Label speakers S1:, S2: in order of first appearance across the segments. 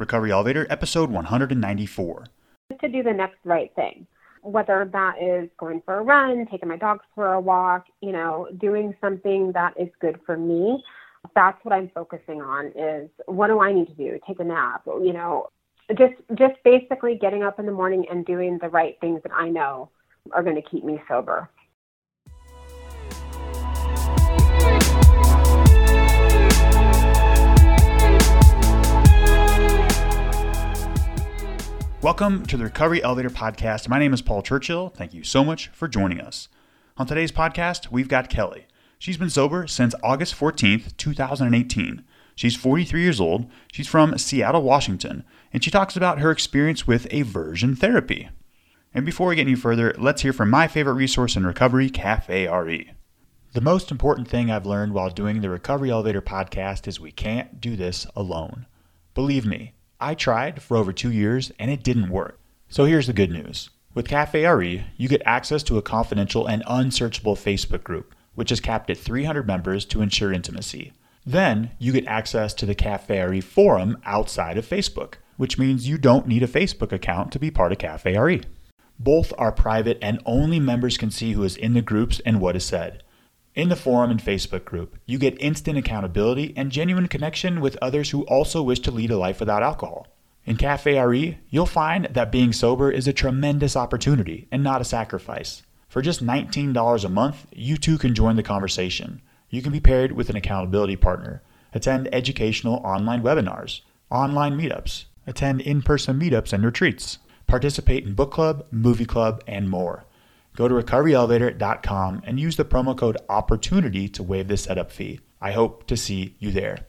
S1: Recovery Elevator, episode 194.
S2: To do the next right thing, whether that is going for a run, taking my dogs for a walk, you know, doing something that is good for me. That's what I'm focusing on is what do I need to do? Take a nap, you know, just just basically getting up in the morning and doing the right things that I know are going to keep me sober.
S1: Welcome to the Recovery Elevator Podcast. My name is Paul Churchill. Thank you so much for joining us. On today's podcast, we've got Kellie. She's been sober since August 14th, 2018. She's 43 years old. She's from Seattle, Washington, and she talks about her experience with aversion therapy. And before we get any further, let's hear from my favorite resource in recovery, Cafe RE. The most important thing I've learned while doing the Recovery Elevator podcast is we can't do this alone. Believe me, I tried for over two years and it didn't work. So here's the good news. With Cafe RE, you get access to a confidential and unsearchable Facebook group, which is capped at 300 members to ensure intimacy. Then you get access to the Cafe RE forum outside of Facebook, which means you don't need a Facebook account to be part of Cafe RE. Both are private and only members can see who is in the groups and what is said. In the forum and Facebook group, you get instant accountability and genuine connection with others who also wish to lead a life without alcohol. In Cafe RE, you'll find that being sober is a tremendous opportunity and not a sacrifice. For just $19 a month, you too can join the conversation. You can be paired with an accountability partner, attend educational online webinars, online meetups, attend in person meetups and retreats, participate in book club, movie club, and more. Go to recoveryelevator.com and use the promo code OPPORTUNITY to waive the setup fee. I hope to see you there.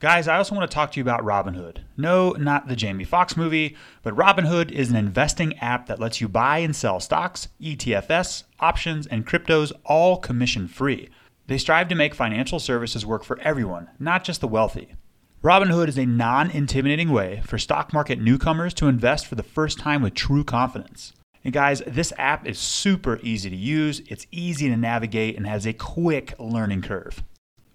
S1: Guys, I also want to talk to you about Robinhood. No, not the Jamie Foxx movie, but Robinhood is an investing app that lets you buy and sell stocks, ETFs, options, and cryptos all commission free. They strive to make financial services work for everyone, not just the wealthy. Robinhood is a non intimidating way for stock market newcomers to invest for the first time with true confidence. And guys, this app is super easy to use, it's easy to navigate, and has a quick learning curve.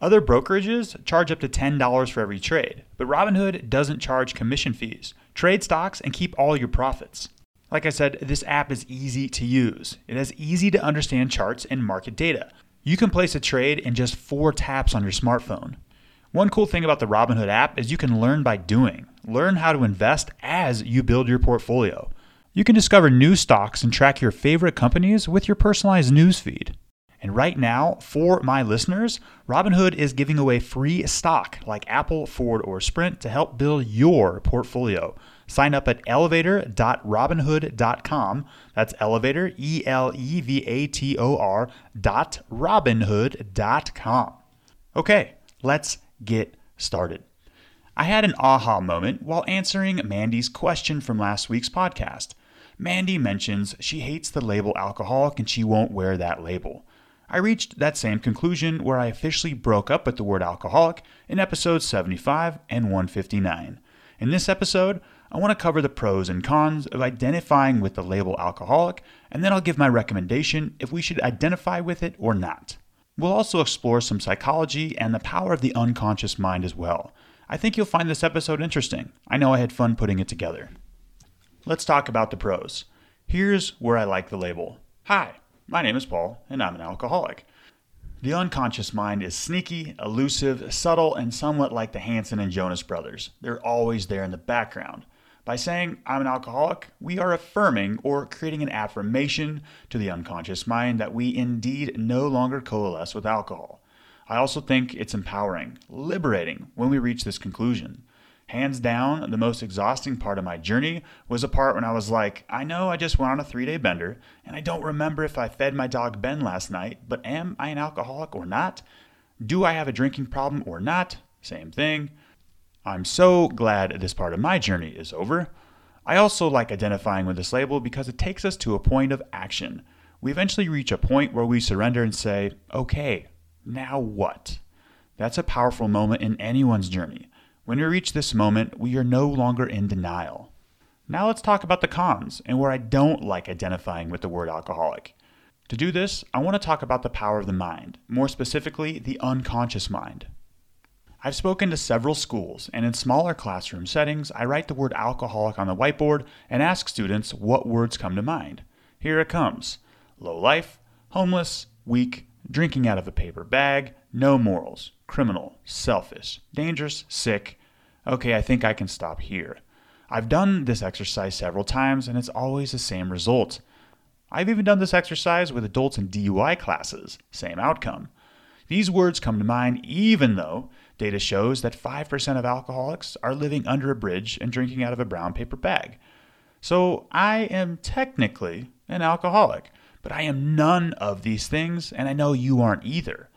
S1: Other brokerages charge up to $10 for every trade, but Robinhood doesn't charge commission fees. Trade stocks and keep all your profits. Like I said, this app is easy to use. It has easy to understand charts and market data. You can place a trade in just four taps on your smartphone. One cool thing about the Robinhood app is you can learn by doing. Learn how to invest as you build your portfolio. You can discover new stocks and track your favorite companies with your personalized newsfeed. And right now, for my listeners, Robinhood is giving away free stock like Apple, Ford, or Sprint to help build your portfolio. Sign up at elevator.robinhood.com. That's elevator, E L E V A T O R, dot robinhood.com. Okay, let's get started. I had an aha moment while answering Mandy's question from last week's podcast. Mandy mentions she hates the label alcoholic and she won't wear that label. I reached that same conclusion where I officially broke up with the word alcoholic in episodes 75 and 159. In this episode, I want to cover the pros and cons of identifying with the label alcoholic, and then I'll give my recommendation if we should identify with it or not. We'll also explore some psychology and the power of the unconscious mind as well. I think you'll find this episode interesting. I know I had fun putting it together. Let's talk about the pros. Here's where I like the label. Hi, my name is Paul, and I'm an alcoholic. The unconscious mind is sneaky, elusive, subtle, and somewhat like the Hanson and Jonas brothers. They're always there in the background. By saying I'm an alcoholic, we are affirming or creating an affirmation to the unconscious mind that we indeed no longer coalesce with alcohol. I also think it's empowering, liberating when we reach this conclusion. Hands down, the most exhausting part of my journey was a part when I was like, I know I just went on a three day bender, and I don't remember if I fed my dog Ben last night, but am I an alcoholic or not? Do I have a drinking problem or not? Same thing. I'm so glad this part of my journey is over. I also like identifying with this label because it takes us to a point of action. We eventually reach a point where we surrender and say, okay, now what? That's a powerful moment in anyone's journey. When we reach this moment, we are no longer in denial. Now let's talk about the cons and where I don't like identifying with the word alcoholic. To do this, I want to talk about the power of the mind, more specifically, the unconscious mind. I've spoken to several schools, and in smaller classroom settings, I write the word alcoholic on the whiteboard and ask students what words come to mind. Here it comes low life, homeless, weak, drinking out of a paper bag, no morals, criminal, selfish, dangerous, sick. Okay, I think I can stop here. I've done this exercise several times, and it's always the same result. I've even done this exercise with adults in DUI classes, same outcome. These words come to mind even though Data shows that 5% of alcoholics are living under a bridge and drinking out of a brown paper bag. So I am technically an alcoholic, but I am none of these things, and I know you aren't either.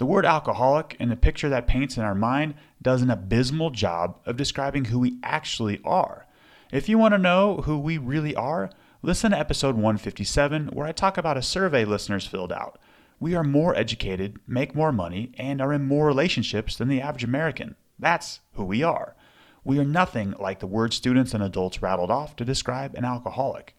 S1: The word alcoholic and the picture that paints in our mind does an abysmal job of describing who we actually are. If you want to know who we really are, listen to episode 157, where I talk about a survey listeners filled out we are more educated, make more money, and are in more relationships than the average American. That's who we are. We are nothing like the words students and adults rattled off to describe an alcoholic.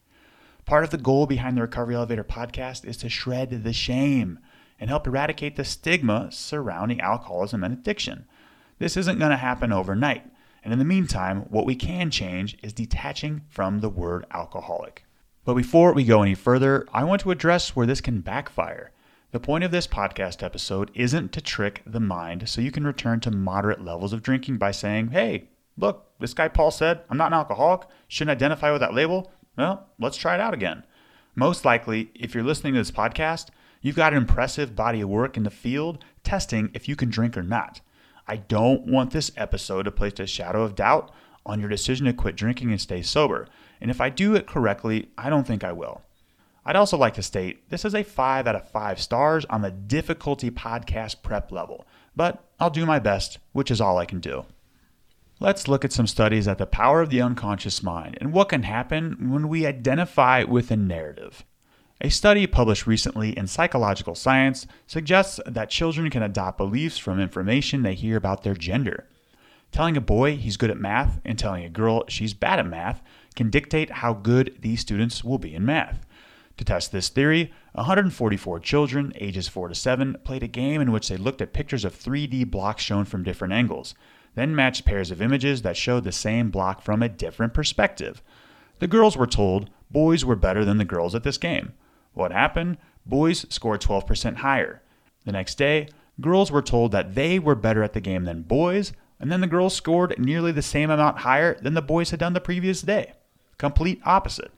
S1: Part of the goal behind the Recovery Elevator podcast is to shred the shame and help eradicate the stigma surrounding alcoholism and addiction. This isn't going to happen overnight. And in the meantime, what we can change is detaching from the word alcoholic. But before we go any further, I want to address where this can backfire. The point of this podcast episode isn't to trick the mind so you can return to moderate levels of drinking by saying, hey, look, this guy Paul said I'm not an alcoholic, shouldn't identify with that label. Well, let's try it out again. Most likely, if you're listening to this podcast, you've got an impressive body of work in the field testing if you can drink or not. I don't want this episode to place a shadow of doubt on your decision to quit drinking and stay sober. And if I do it correctly, I don't think I will. I'd also like to state this is a 5 out of 5 stars on the difficulty podcast prep level, but I'll do my best, which is all I can do. Let's look at some studies at the power of the unconscious mind and what can happen when we identify with a narrative. A study published recently in Psychological Science suggests that children can adopt beliefs from information they hear about their gender. Telling a boy he's good at math and telling a girl she's bad at math can dictate how good these students will be in math. To test this theory, 144 children, ages 4 to 7, played a game in which they looked at pictures of 3D blocks shown from different angles, then matched pairs of images that showed the same block from a different perspective. The girls were told boys were better than the girls at this game. What happened? Boys scored 12% higher. The next day, girls were told that they were better at the game than boys, and then the girls scored nearly the same amount higher than the boys had done the previous day. Complete opposite.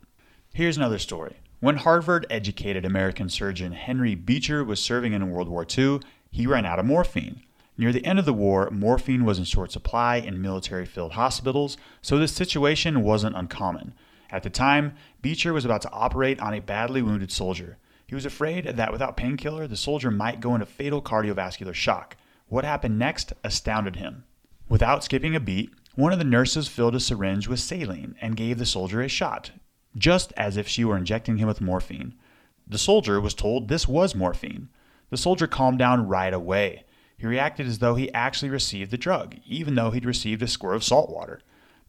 S1: Here's another story. When Harvard educated American surgeon Henry Beecher was serving in World War II, he ran out of morphine. Near the end of the war, morphine was in short supply in military filled hospitals, so this situation wasn't uncommon. At the time, Beecher was about to operate on a badly wounded soldier. He was afraid that without painkiller, the soldier might go into fatal cardiovascular shock. What happened next astounded him. Without skipping a beat, one of the nurses filled a syringe with saline and gave the soldier a shot, just as if she were injecting him with morphine. The soldier was told this was morphine. The soldier calmed down right away. He reacted as though he actually received the drug, even though he'd received a squirt of salt water.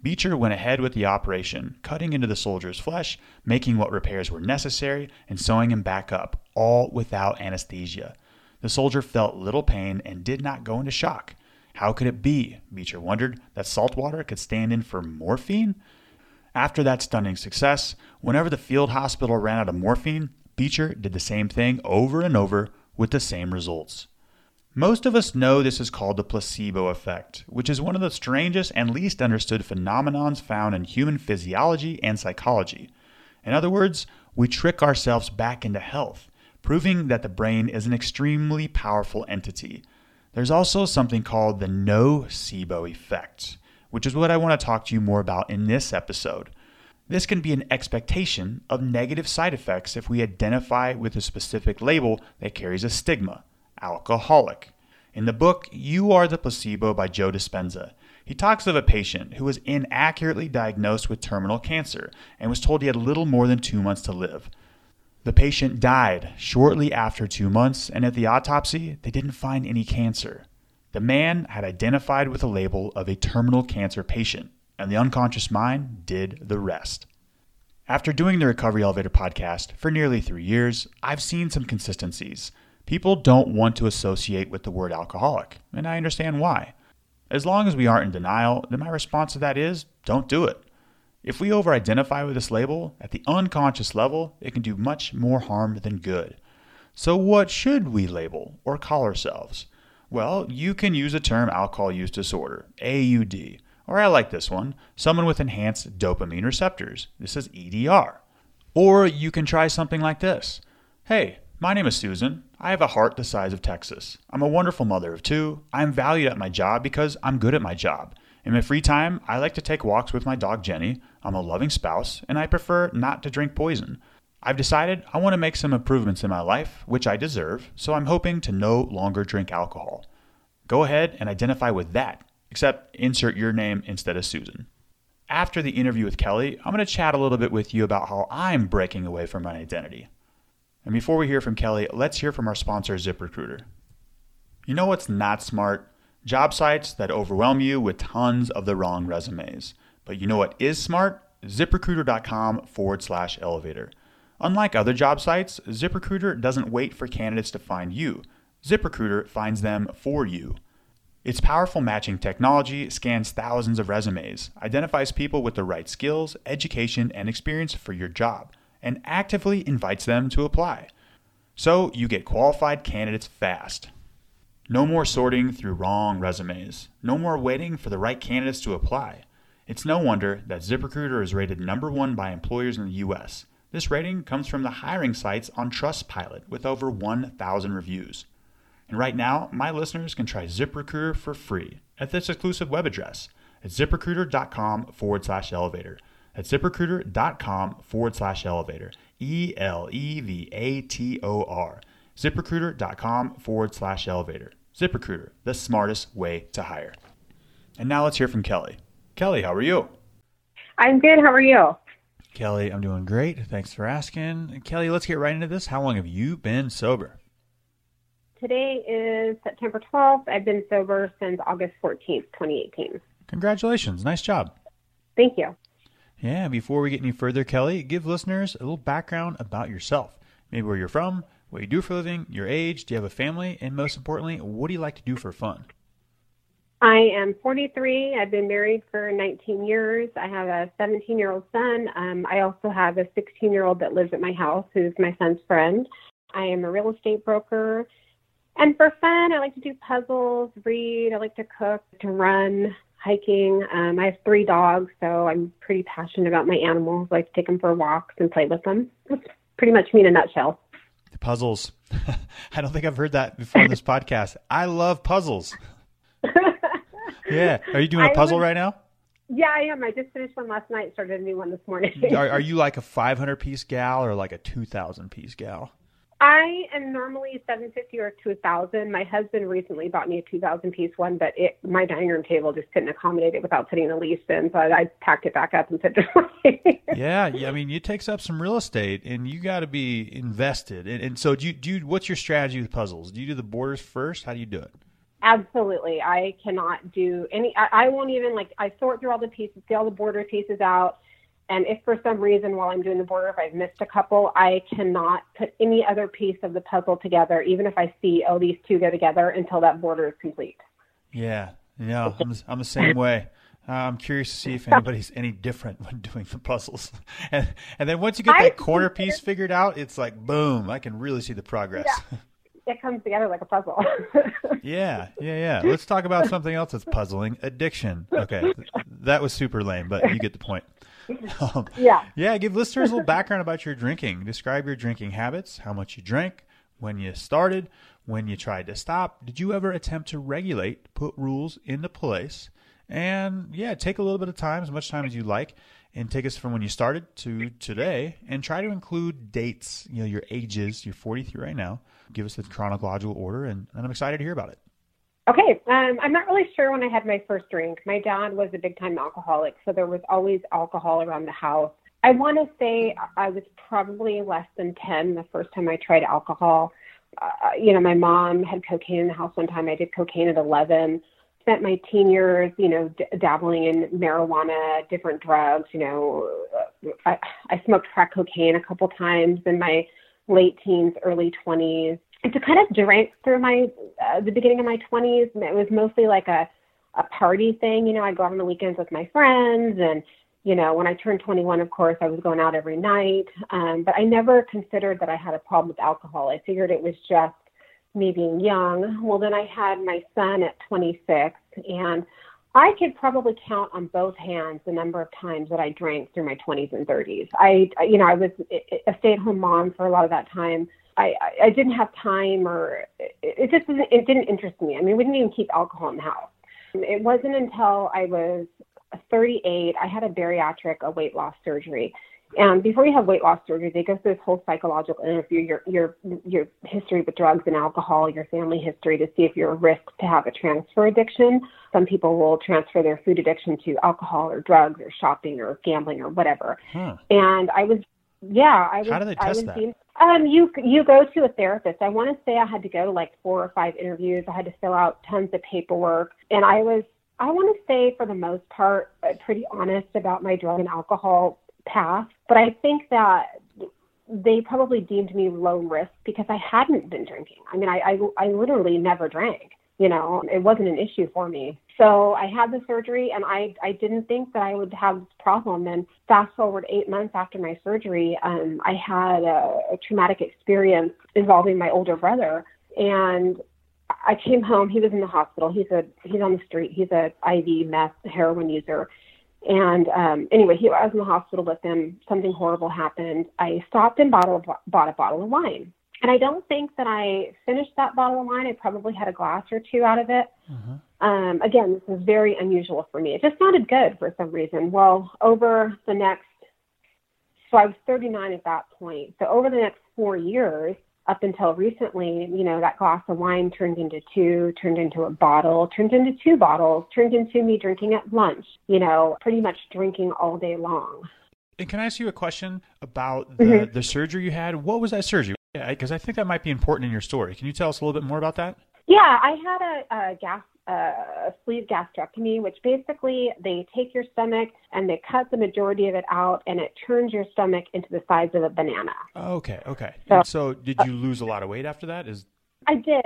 S1: Beecher went ahead with the operation, cutting into the soldier's flesh, making what repairs were necessary, and sewing him back up, all without anesthesia. The soldier felt little pain and did not go into shock. How could it be, Beecher wondered, that salt water could stand in for morphine? After that stunning success, whenever the field hospital ran out of morphine, Beecher did the same thing over and over with the same results. Most of us know this is called the placebo effect, which is one of the strangest and least understood phenomenons found in human physiology and psychology. In other words, we trick ourselves back into health, proving that the brain is an extremely powerful entity. There's also something called the nocebo effect, which is what I want to talk to you more about in this episode. This can be an expectation of negative side effects if we identify with a specific label that carries a stigma alcoholic. In the book, You Are the Placebo by Joe Dispenza, he talks of a patient who was inaccurately diagnosed with terminal cancer and was told he had little more than two months to live. The patient died shortly after two months, and at the autopsy, they didn't find any cancer. The man had identified with the label of a terminal cancer patient, and the unconscious mind did the rest. After doing the Recovery Elevator podcast for nearly three years, I've seen some consistencies. People don't want to associate with the word alcoholic, and I understand why. As long as we aren't in denial, then my response to that is don't do it. If we over identify with this label, at the unconscious level, it can do much more harm than good. So, what should we label or call ourselves? Well, you can use the term alcohol use disorder, AUD, or I like this one, someone with enhanced dopamine receptors. This is EDR. Or you can try something like this Hey, my name is Susan. I have a heart the size of Texas. I'm a wonderful mother of two. I'm valued at my job because I'm good at my job. In my free time, I like to take walks with my dog Jenny. I'm a loving spouse, and I prefer not to drink poison. I've decided I want to make some improvements in my life, which I deserve, so I'm hoping to no longer drink alcohol. Go ahead and identify with that, except insert your name instead of Susan. After the interview with Kellie, I'm going to chat a little bit with you about how I'm breaking away from my identity. And before we hear from Kellie, let's hear from our sponsor, ZipRecruiter. You know what's not smart? Job sites that overwhelm you with tons of the wrong resumes. But you know what is smart? ZipRecruiter.com forward slash elevator. Unlike other job sites, ZipRecruiter doesn't wait for candidates to find you. ZipRecruiter finds them for you. Its powerful matching technology scans thousands of resumes, identifies people with the right skills, education, and experience for your job, and actively invites them to apply. So you get qualified candidates fast. No more sorting through wrong resumes. No more waiting for the right candidates to apply. It's no wonder that ZipRecruiter is rated number one by employers in the US. This rating comes from the hiring sites on Trustpilot with over 1,000 reviews. And right now, my listeners can try ZipRecruiter for free at this exclusive web address at ziprecruiter.com forward slash elevator. That's ziprecruiter.com forward slash elevator. E L E V A T O R. ZipRecruiter.com forward slash elevator. ZipRecruiter, the smartest way to hire. And now let's hear from Kellie. Kellie, how are you?
S2: I'm good. How are you?
S1: Kellie, I'm doing great. Thanks for asking. Kellie, let's get right into this. How long have you been sober?
S2: Today is September 12th. I've been sober since August 14th, 2018.
S1: Congratulations. Nice job.
S2: Thank you.
S1: Yeah, before we get any further, Kellie, give listeners a little background about yourself. Maybe where you're from, what you do for a living, your age, do you have a family, and most importantly, what do you like to do for fun?
S2: I am 43. I've been married for 19 years. I have a 17 year old son. Um, I also have a 16 year old that lives at my house who's my son's friend. I am a real estate broker. And for fun, I like to do puzzles, read, I like to cook, to run, hiking. Um, I have three dogs, so I'm pretty passionate about my animals. I like to take them for walks and play with them. That's pretty much me in a nutshell.
S1: Puzzles. I don't think I've heard that before on this podcast. I love puzzles. yeah. Are you doing a puzzle right now?
S2: Yeah, I am. I just finished one last night, started a new one this morning.
S1: are, are you like a 500 piece gal or like a 2,000 piece gal?
S2: I am normally 750 or 2000. My husband recently bought me a 2000 piece one, but it, my dining room table just couldn't accommodate it without putting a lease in, so I, I packed it back up and put it away.
S1: yeah, yeah, I mean, it takes up some real estate, and you got to be invested. And, and so, do you, do you, what's your strategy with puzzles? Do you do the borders first? How do you do it?
S2: Absolutely. I cannot do any, I, I won't even like, I sort through all the pieces, get all the border pieces out and if for some reason while I'm doing the border, if I've missed a couple, I cannot put any other piece of the puzzle together, even if I see, oh, these two go together until that border is complete.
S1: Yeah, yeah, I'm the, I'm the same way. Uh, I'm curious to see if anybody's any different when doing the puzzles. And, and then once you get that corner piece figured out, it's like, boom, I can really see the progress.
S2: Yeah. It comes together like a puzzle.
S1: yeah, yeah, yeah. Let's talk about something else that's puzzling addiction. Okay, that was super lame, but you get the point.
S2: Um, yeah.
S1: Yeah. Give listeners a little background about your drinking. Describe your drinking habits, how much you drank, when you started, when you tried to stop. Did you ever attempt to regulate, put rules into place? And yeah, take a little bit of time, as much time as you like, and take us from when you started to today and try to include dates, you know, your ages. You're 43 right now. Give us the chronological order, and, and I'm excited to hear about it.
S2: Okay, um, I'm not really sure when I had my first drink. My dad was a big time alcoholic, so there was always alcohol around the house. I want to say I was probably less than 10 the first time I tried alcohol. Uh, you know, my mom had cocaine in the house one time. I did cocaine at 11. Spent my teen years, you know, d- dabbling in marijuana, different drugs. You know, I, I smoked crack cocaine a couple times in my late teens, early 20s to kind of drank through my uh, the beginning of my 20s. It was mostly like a a party thing. You know, I'd go out on the weekends with my friends and you know, when I turned 21, of course, I was going out every night. Um, but I never considered that I had a problem with alcohol. I figured it was just me being young. Well, then I had my son at 26, and I could probably count on both hands the number of times that I drank through my 20s and 30s. I, you know, I was a stay-at-home mom for a lot of that time. I, I didn't have time, or it just didn't, it didn't interest me. I mean, we didn't even keep alcohol in the house. It wasn't until I was 38, I had a bariatric, a weight loss surgery. And before you have weight loss surgery, they go through this whole psychological interview, your your your history with drugs and alcohol, your family history to see if you're a risk to have a transfer addiction. Some people will transfer their food addiction to alcohol or drugs or shopping or gambling or whatever.
S1: Huh.
S2: And I was, yeah, I was.
S1: How do they test
S2: I was
S1: that?
S2: Deemed, um, you you go to a therapist. I want to say I had to go to like four or five interviews. I had to fill out tons of paperwork, and I was I want to say, for the most part, uh, pretty honest about my drug and alcohol past. But I think that they probably deemed me low risk because I hadn't been drinking. I mean, I, I, I literally never drank. You know, it wasn't an issue for me. So I had the surgery and I, I didn't think that I would have this problem. And fast forward eight months after my surgery, um, I had a, a traumatic experience involving my older brother. And I came home. He was in the hospital. He's a he's on the street. He's a IV meth heroin user. And um, anyway, he I was in the hospital with him. Something horrible happened. I stopped and a, bought a bottle of wine. And I don't think that I finished that bottle of wine. I probably had a glass or two out of it.
S1: Mm-hmm.
S2: Um, again, this is very unusual for me. It just sounded good for some reason. Well, over the next, so I was 39 at that point. So over the next four years, up until recently, you know, that glass of wine turned into two, turned into a bottle, turned into two bottles, turned into me drinking at lunch, you know, pretty much drinking all day long.
S1: And can I ask you a question about the,
S2: Mhm.
S1: the surgery you had? What was that surgery? Because I think that might be important in your story. Can you tell us a little bit more about that?
S2: Yeah, I had a, a gas a sleeve gastrectomy, which basically they take your stomach and they cut the majority of it out, and it turns your stomach into the size of a banana.
S1: Okay, okay.
S2: So-
S1: so did you lose a lot of weight after that? Is
S2: I did.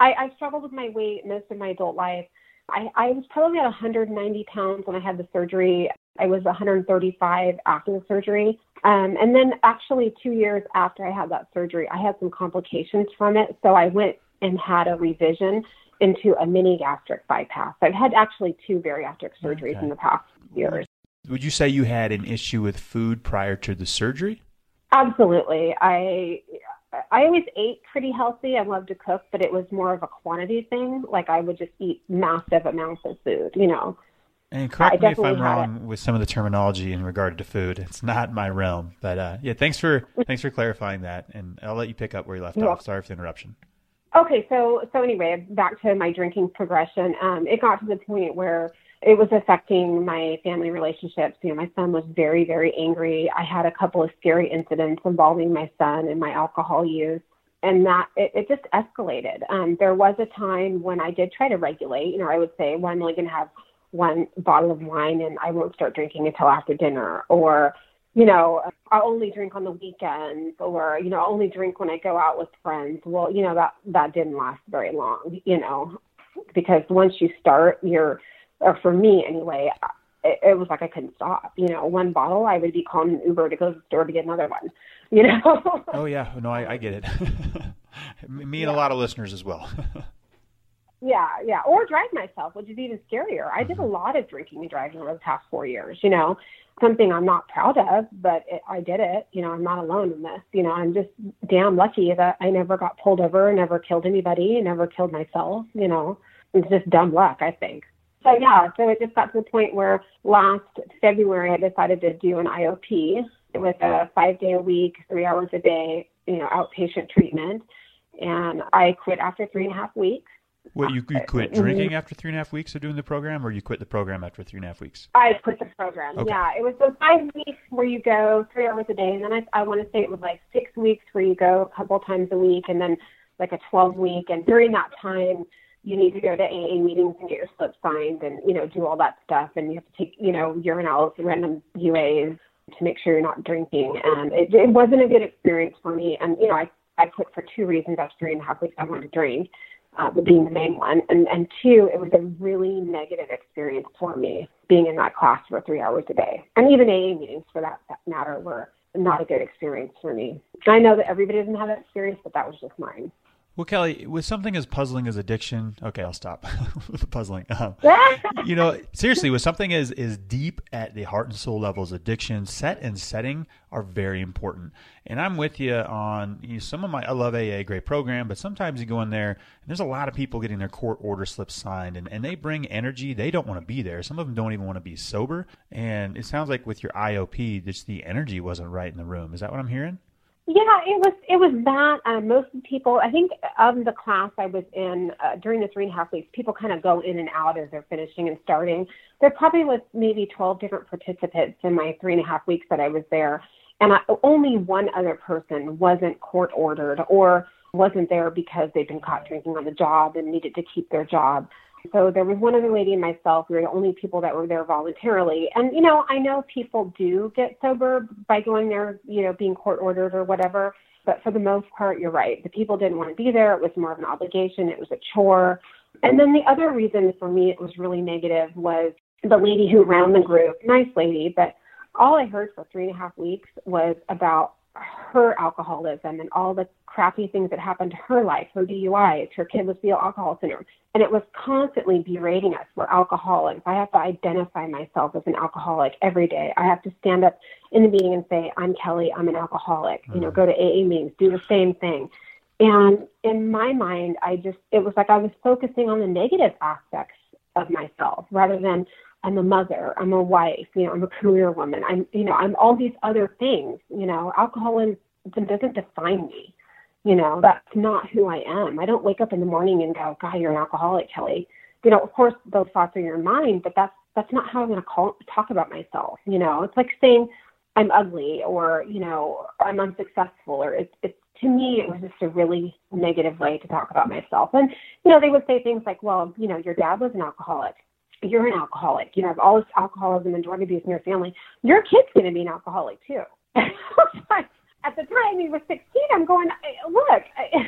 S2: I, I struggled with my weight most of my adult life. I, I was probably at 190 pounds when I had the surgery. I was 135 after the surgery. Um, and then actually two years after I had that surgery, I had some complications from it. So I went and had a revision into a mini gastric bypass. I've had actually two bariatric surgeries
S1: Okay.
S2: in the past years.
S1: would you say you had an issue with food prior to the surgery?
S2: Absolutely. I I always ate pretty healthy. I loved to cook, but it was more of a quantity thing. Like I would just eat massive amounts of food, you know.
S1: And correct me if I'm wrong with some of the terminology in regard to food. It's not my realm, but uh, yeah, thanks for thanks for clarifying that, and I'll let you pick up where you left
S2: You're
S1: off. Sorry for the interruption.
S2: Okay, so so anyway, back to my drinking progression. Um, it got to the point where it was affecting my family relationships. You know, my son was very, very angry. I had a couple of scary incidents involving my son and my alcohol use, and that it, it just escalated. Um, there was a time when I did try to regulate. You know, I would say, well, I'm only going to have one bottle of wine, and I won't start drinking until after dinner, or you know, I'll only drink on the weekends or, you know, I'll only drink when I go out with friends. Well, you know, that, that didn't last very long, you know, because once you start, you're, or for me anyway, it, it was like I couldn't stop. You know, one bottle, I would be calling an Uber to go to the store to get another one, you know?
S1: Oh yeah, no, I, I get it. Me and a lot of listeners as well.
S2: Yeah, yeah. Or drive myself, which is even scarier. I did a mm-hmm. lot of drinking and driving over the past four years, you know, something I'm not proud of, but it, I did it. You know, I'm not alone in this. You know, I'm just damn lucky that I never got pulled over, never killed anybody, never killed myself, you know. It's just dumb luck, I think. So, yeah, so it just got to the point where last February I decided to do an IOP with a five day a week, three hours a day, you know, outpatient treatment. And I quit after three and a half weeks.
S1: What you, you quit drinking mm-hmm. after three and a half weeks of doing the program, or you quit the program after three and a half weeks?
S2: I quit the program.
S1: Okay.
S2: Yeah, it was the five weeks where you go three hours a day, and then I, I want to say it was like six weeks where you go a couple times a week, and then like a 12 week. And during that time, you need to go to AA meetings and get your slip signed, and you know do all that stuff, and you have to take you know urinals, random UAs to make sure you're not drinking. And it, it wasn't a good experience for me. And you know I I quit for two reasons. After three and a half weeks, I wanted to drink. Uh, being the main one. And, and two, it was a really negative experience for me being in that class for three hours a day. And even AA meetings, for that matter, were not a good experience for me. I know that everybody doesn't have that experience, but that was just mine.
S1: Well, Kellie, with something as puzzling as addiction, okay, I'll stop with the puzzling. Um, you know, seriously, with something as as deep at the heart and soul levels, addiction, set and setting are very important. And I'm with you on you know, some of my. I love AA, great program, but sometimes you go in there and there's a lot of people getting their court order slips signed, and and they bring energy they don't want to be there. Some of them don't even want to be sober. And it sounds like with your IOP, just the energy wasn't right in the room. Is that what I'm hearing?
S2: Yeah, it was it was that. Um, most people, I think, of the class I was in uh, during the three and a half weeks, people kind of go in and out as they're finishing and starting. There probably was maybe 12 different participants in my three and a half weeks that I was there, and I, only one other person wasn't court ordered or wasn't there because they'd been caught drinking on the job and needed to keep their job. So there was one other lady and myself. We were the only people that were there voluntarily. And, you know, I know people do get sober by going there, you know, being court ordered or whatever. But for the most part, you're right. The people didn't want to be there. It was more of an obligation. It was a chore. And then the other reason for me it was really negative was the lady who ran the group, nice lady, but all I heard for three and a half weeks was about her alcoholism and all the crappy things that happened to her life, her DUIs, her kid with fetal alcohol syndrome. And it was constantly berating us. We're alcoholics. I have to identify myself as an alcoholic every day. I have to stand up in the meeting and say, I'm Kellie, I'm an alcoholic. Mm-hmm. You know, mm-hmm. go to AA meetings, do the same thing. And in my mind, I just, it was like I was focusing on the negative aspects of myself rather than I'm a mother, I'm a wife, you know, I'm a career woman, I'm, you know, I'm all these other things, you know, alcoholism doesn't define me. You know, that's not who I am. I don't wake up in the morning and go, God, you're an alcoholic, Kellie. You know, of course, those thoughts are in your mind, but that's that's not how I'm going to call, talk about myself. You know, it's like saying I'm ugly or you know I'm unsuccessful or it's it's to me it was just a really negative way to talk about myself. And you know, they would say things like, well, you know, your dad was an alcoholic you're an alcoholic. You have all this alcoholism and drug abuse in your family. Your kid's going to be an alcoholic too. At the time he was 16, I'm going, look,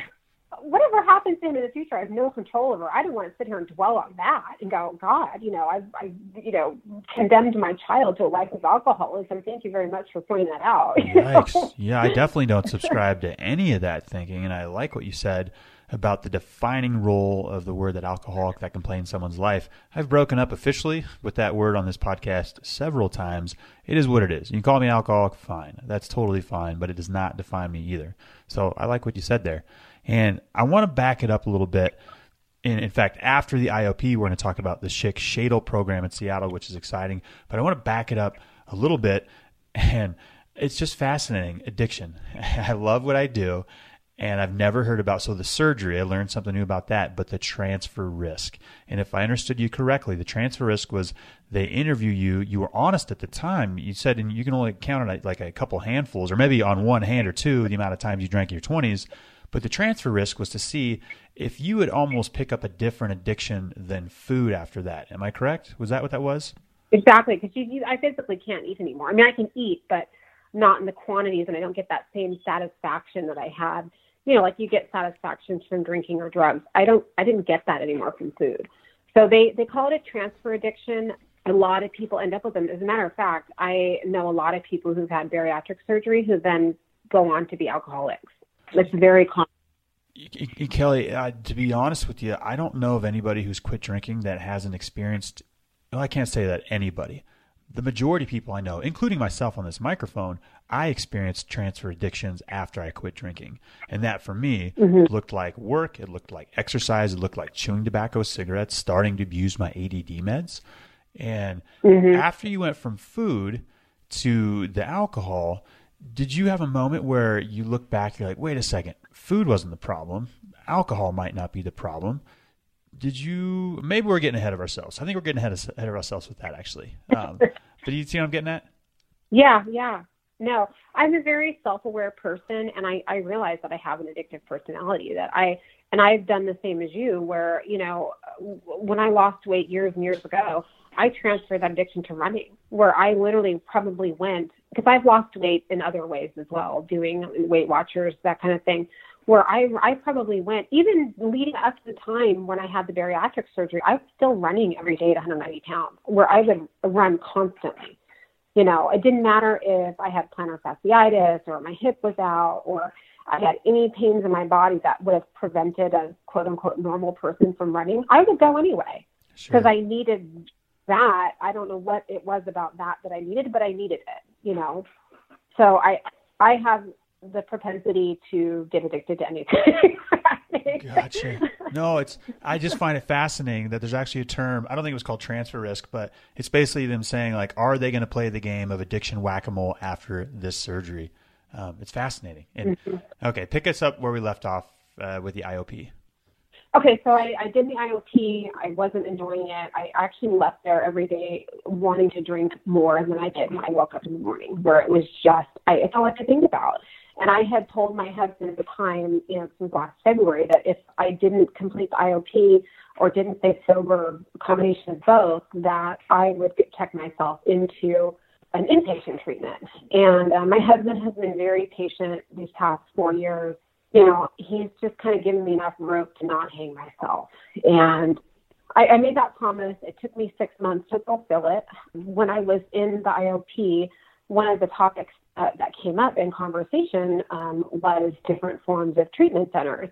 S2: whatever happens to him in the future, I have no control over. I don't want to sit here and dwell on that and go, God, you know, I've, I, you know, condemned my child to a life of alcoholism. Thank you very much for pointing that out.
S1: Yikes. yeah, I definitely don't subscribe to any of that thinking, and I like what you said about the defining role of the word that alcoholic that can play in someone's life. I've broken up officially with that word on this podcast several times. It is what it is. You can call me alcoholic, fine. That's totally fine, but it does not define me either. So I like what you said there. And I want to back it up a little bit. In, in fact, after the IOP, we're going to talk about the Schick Shadel program in Seattle, which is exciting. But I want to back it up a little bit. And it's just fascinating addiction. I love what I do and I've never heard about so the surgery. I learned something new about that, but the transfer risk. And if I understood you correctly, the transfer risk was they interview you. You were honest at the time. You said, and you can only count it like a couple handfuls, or maybe on one hand or two, the amount of times you drank in your twenties. But the transfer risk was to see if you would almost pick up a different addiction than food after that. Am I correct? Was that what that was?
S2: Exactly, because you, you, I physically can't eat anymore. I mean, I can eat, but not in the quantities, and I don't get that same satisfaction that I had you know, like you get satisfaction from drinking or drugs. I don't, I didn't get that anymore from food. So they, they call it a transfer addiction. A lot of people end up with them. As a matter of fact, I know a lot of people who've had bariatric surgery who then go on to be alcoholics. It's very common.
S1: Kellie, uh, to be honest with you, I don't know of anybody who's quit drinking that hasn't experienced. Well, I can't say that anybody. The majority of people I know, including myself on this microphone, I experienced transfer addictions after I quit drinking. And that for me mm-hmm. looked like work, it looked like exercise, it looked like chewing tobacco, cigarettes, starting to abuse my ADD meds. And mm-hmm. after you went from food to the alcohol, did you have a moment where you look back, you're like, wait a second, food wasn't the problem, alcohol might not be the problem? Did you? Maybe we're getting ahead of ourselves. I think we're getting ahead of, ahead of ourselves with that, actually. Um, but do you see what I'm getting at?
S2: Yeah, yeah. No, I'm a very self-aware person, and I, I realize that I have an addictive personality. That I and I've done the same as you, where you know, when I lost weight years and years ago, I transferred that addiction to running, where I literally probably went because I've lost weight in other ways as well, doing Weight Watchers, that kind of thing. Where I I probably went even leading up to the time when I had the bariatric surgery, I was still running every day at 190 pounds, where I would run constantly. You know, it didn't matter if I had plantar fasciitis or my hip was out or I had any pains in my body that would have prevented a quote unquote normal person from running. I would go anyway because sure. I needed that. I don't know what it was about that that I needed, but I needed it. You know, so I I have the propensity to get addicted to anything.
S1: gotcha. No, it's I just find it fascinating that there's actually a term. I don't think it was called transfer risk, but it's basically them saying like, are they going to play the game of addiction whack a mole after this surgery? Um, it's fascinating. And mm-hmm. okay, pick us up where we left off uh, with the IOP.
S2: Okay, so I, I did the IOP. I wasn't enjoying it. I actually left there every day wanting to drink more than I did when I woke up in the morning, where it was just, I, it's all I could think about. And I had told my husband at the time, you know, since last February, that if I didn't complete the IOP or didn't stay sober, combination of both, that I would check myself into an inpatient treatment. And uh, my husband has been very patient these past four years. You know, he's just kind of given me enough rope to not hang myself. And I, I made that promise. It took me six months to fulfill it. When I was in the IOP, one of the topics uh, that came up in conversation um, was different forms of treatment centers.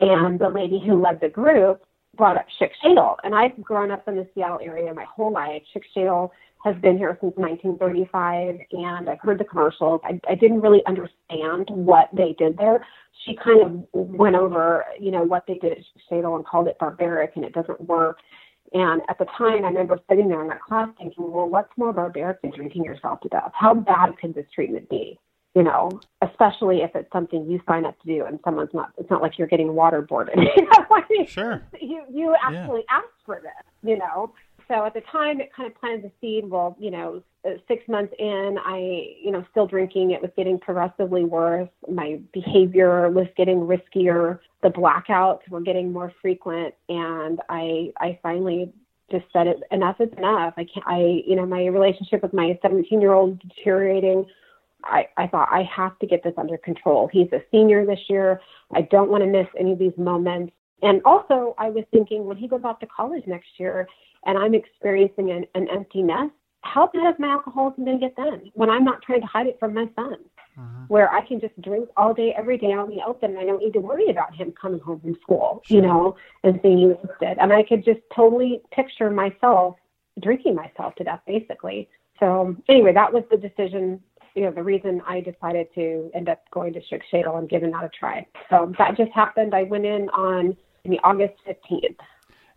S2: And the lady who led the group brought up Schick And I've grown up in the Seattle area my whole life. Schick has been here since 1935, and I've heard the commercials. I, I didn't really understand what they did there. She kind of went over, you know, what they did at Shadel and called it barbaric, and it doesn't work. And at the time, I remember sitting there in that class thinking, well, what's more barbaric than drinking yourself to death? How bad could this treatment be? You know, especially if it's something you sign up to do and someone's not, it's not like you're getting waterboarded. you know, I mean,
S1: sure.
S2: You, you actually yeah. asked for this, you know so at the time it kind of planted the seed well you know uh, six months in i you know still drinking it was getting progressively worse my behavior was getting riskier the blackouts were getting more frequent and i i finally just said it enough is enough i can't i you know my relationship with my 17 year old deteriorating I, I thought I have to get this under control. He's a senior this year. I don't want to miss any of these moments. And also, I was thinking when he goes off to college next year, and I'm experiencing an, an empty nest, how bad is my alcoholism going to get then when I'm not trying to hide it from my son? Uh-huh. Where I can just drink all day, every day out in the open, and I don't need to worry about him coming home from school, sure. you know, and seeing being wasted. And I could just totally picture myself drinking myself to death, basically. So anyway, that was the decision. You know, the reason I decided to end up going to Schick Shadel and giving that a try. So that just happened. I went in on the August 15th.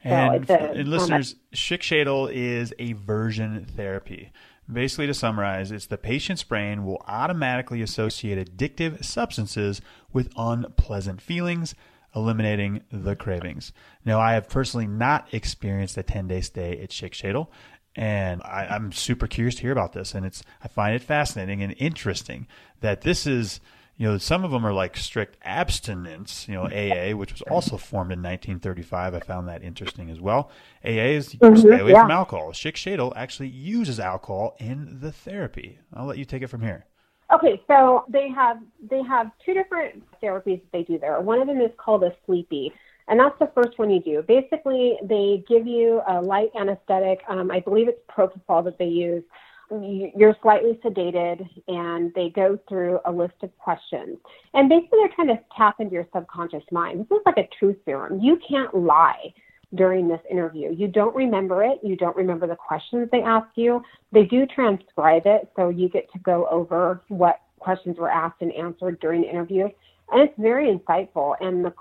S1: And, so a, and listeners, Schick is aversion therapy. Basically, to summarize, it's the patient's brain will automatically associate addictive substances with unpleasant feelings, eliminating the cravings. Now, I have personally not experienced a 10 day stay at Schick Shadel, and I, I'm super curious to hear about this. And it's I find it fascinating and interesting that this is you know, some of them are like strict abstinence, you know, AA, which was also formed in 1935. I found that interesting as well. AA is mm-hmm, stay away yeah. from alcohol. Schick Shadel actually uses alcohol in the therapy. I'll let you take it from here.
S2: Okay, so they have they have two different therapies that they do there. One of them is called a sleepy, and that's the first one you do. Basically, they give you a light anesthetic. Um, I believe it's propofol that they use you're slightly sedated and they go through a list of questions. And basically, they're trying to tap into your subconscious mind. This is like a truth serum. You can't lie during this interview. You don't remember it. You don't remember the questions they ask you. They do transcribe it, so you get to go over what questions were asked and answered during the interview. And it's very insightful, and the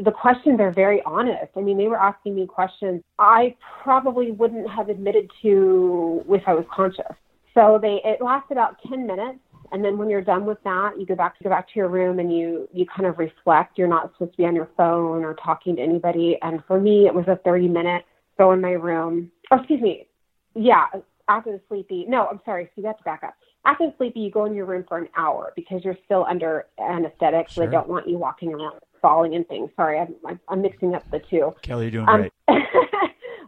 S2: the questions are very honest. I mean, they were asking me questions I probably wouldn't have admitted to if I was conscious. So they it lasts about 10 minutes, and then when you're done with that, you go back to go back to your room and you you kind of reflect. You're not supposed to be on your phone or talking to anybody. And for me, it was a 30 minute go in my room. Oh, excuse me. Yeah, after the sleepy. No, I'm sorry. So you have to back up. After the sleepy, you go in your room for an hour because you're still under anesthetic. Sure. So they don't want you walking around falling and things. Sorry, I'm, I'm mixing up the two.
S1: Kellie, you're doing um, great.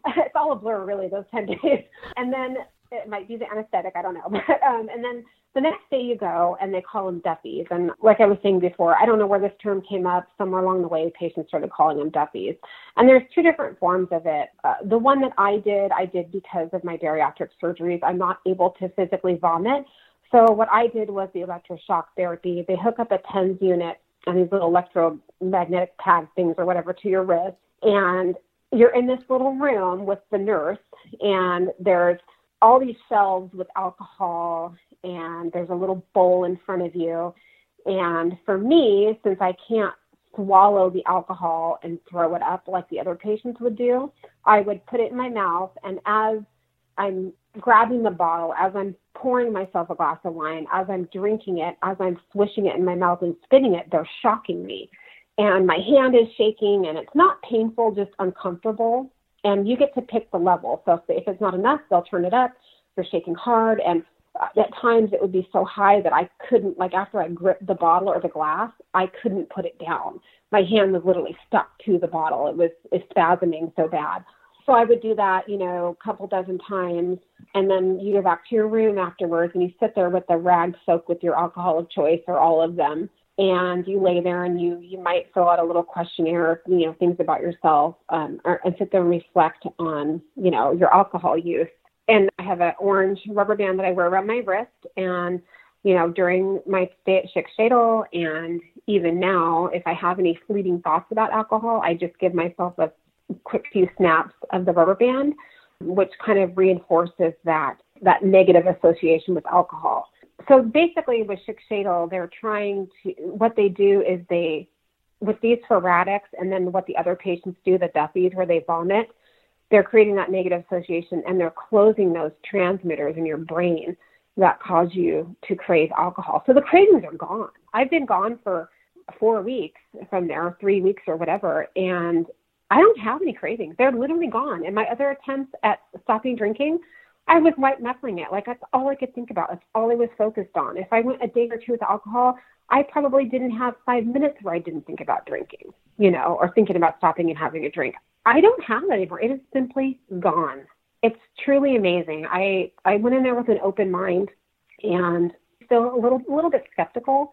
S2: it's all a blur, really, those 10 days. And then it might be the anesthetic, I don't know. But, um, and then the next day you go and they call them duffies. And like I was saying before, I don't know where this term came up. Somewhere along the way, patients started calling them duffies. And there's two different forms of it. Uh, the one that I did, I did because of my bariatric surgeries. I'm not able to physically vomit. So what I did was the electroshock therapy. They hook up a TENS unit and these little electromagnetic pad things or whatever to your wrist. And you're in this little room with the nurse and there's all these shelves with alcohol and there's a little bowl in front of you. And for me, since I can't swallow the alcohol and throw it up like the other patients would do, I would put it in my mouth. And as I'm grabbing the bottle, as I'm pouring myself a glass of wine, as I'm drinking it, as I'm swishing it in my mouth and spitting it, they're shocking me. And my hand is shaking and it's not painful, just uncomfortable. And you get to pick the level. So if it's not enough, they'll turn it up. They're shaking hard. And uh, at times it would be so high that I couldn't, like after I gripped the bottle or the glass, I couldn't put it down. My hand was literally stuck to the bottle. It was, it was spasming so bad. So I would do that, you know, a couple dozen times. And then you go back to your room afterwards and you sit there with the rag soaked with your alcohol of choice or all of them. And you lay there and you, you might fill out a little questionnaire, you know, things about yourself, um, or, and sit there and reflect on, you know, your alcohol use and I have an orange rubber band that I wear around my wrist. And, you know, during my stay at Shadel and even now, if I have any fleeting thoughts about alcohol, I just give myself a quick few snaps of the rubber band, which kind of reinforces that that negative association with alcohol. So basically, with Schick Shadel, they're trying to what they do is they with these faradics and then what the other patients do, the Duffies, where they vomit they're creating that negative association and they're closing those transmitters in your brain that cause you to crave alcohol. So the cravings are gone. I've been gone for four weeks from there, three weeks or whatever, and I don't have any cravings. They're literally gone. And my other attempts at stopping drinking, I was white knuckling it. Like that's all I could think about. That's all I was focused on. If I went a day or two with alcohol, I probably didn't have five minutes where I didn't think about drinking, you know, or thinking about stopping and having a drink. I don't have that anymore. It is simply gone. It's truly amazing. I I went in there with an open mind and still a little a little bit skeptical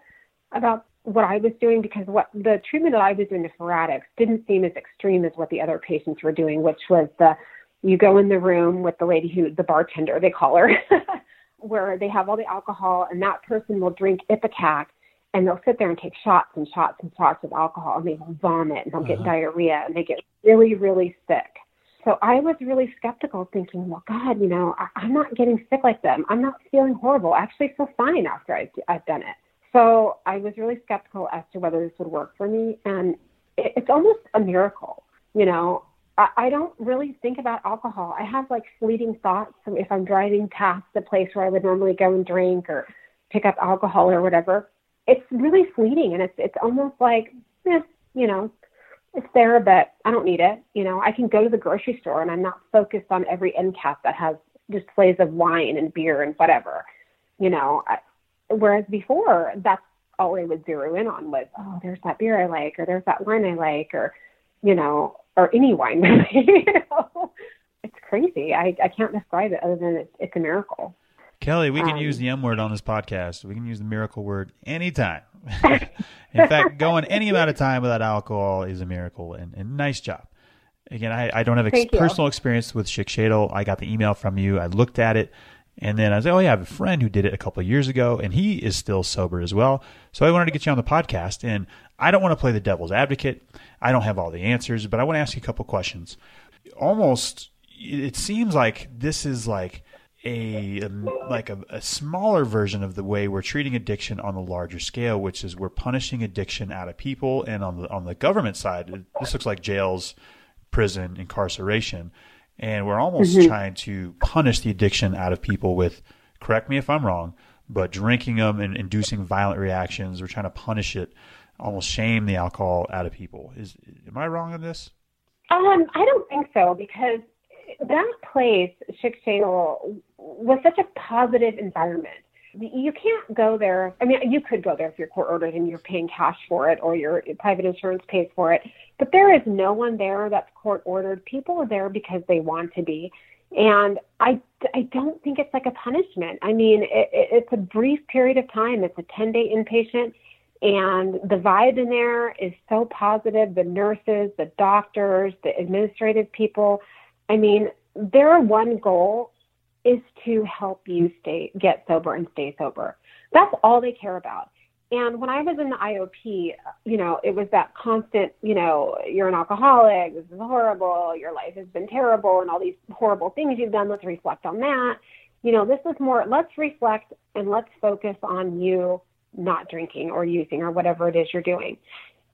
S2: about what I was doing because what the treatment that I was doing to faradics didn't seem as extreme as what the other patients were doing, which was the you go in the room with the lady who the bartender they call her, where they have all the alcohol and that person will drink Ipecac and they'll sit there and take shots and shots and shots of alcohol and they will vomit and they'll uh-huh. get diarrhea and they get really, really sick. So I was really skeptical, thinking, well, God, you know, I, I'm not getting sick like them. I'm not feeling horrible. I actually feel fine after I've, I've done it. So I was really skeptical as to whether this would work for me. And it, it's almost a miracle. You know, I, don't really think about alcohol. I have like fleeting thoughts. If I'm driving past the place where I would normally go and drink or pick up alcohol or whatever, it's really fleeting and it's it's almost like eh, you know it's there but i don't need it you know i can go to the grocery store and i'm not focused on every end cap that has displays of wine and beer and whatever you know I, whereas before that's all i would zero in on was oh there's that beer i like or there's that wine i like or you know or any wine you know it's crazy i i can't describe it other than it's, it's a miracle
S1: Kellie, we can um, use the M word on this podcast. We can use the miracle word anytime. In fact, going any amount of time without alcohol is a miracle, and, and nice job. Again, I, I don't have ex- personal experience with Schick I got the email from you. I looked at it, and then I was like, oh, yeah, I have a friend who did it a couple of years ago, and he is still sober as well. So I wanted to get you on the podcast, and I don't want to play the devil's advocate. I don't have all the answers, but I want to ask you a couple questions. Almost, it seems like this is like a, a like a, a, smaller version of the way we're treating addiction on the larger scale, which is we're punishing addiction out of people, and on the on the government side, this looks like jails, prison, incarceration, and we're almost mm-hmm. trying to punish the addiction out of people with. Correct me if I'm wrong, but drinking them and inducing violent reactions, we're trying to punish it, almost shame the alcohol out of people. Is am I wrong on this?
S2: Um, I don't think so because that place, Schick Shadel, was such a positive environment. You can't go there. I mean, you could go there if you're court ordered and you're paying cash for it or your private insurance pays for it. But there is no one there that's court ordered. People are there because they want to be. And I I don't think it's like a punishment. I mean, it, it's a brief period of time. It's a 10 day inpatient, and the vibe in there is so positive. The nurses, the doctors, the administrative people. I mean, their one goal is to help you stay get sober and stay sober. That's all they care about. And when I was in the IOP, you know, it was that constant, you know, you're an alcoholic, this is horrible, your life has been terrible, and all these horrible things you've done. Let's reflect on that. You know, this is more, let's reflect and let's focus on you not drinking or using or whatever it is you're doing.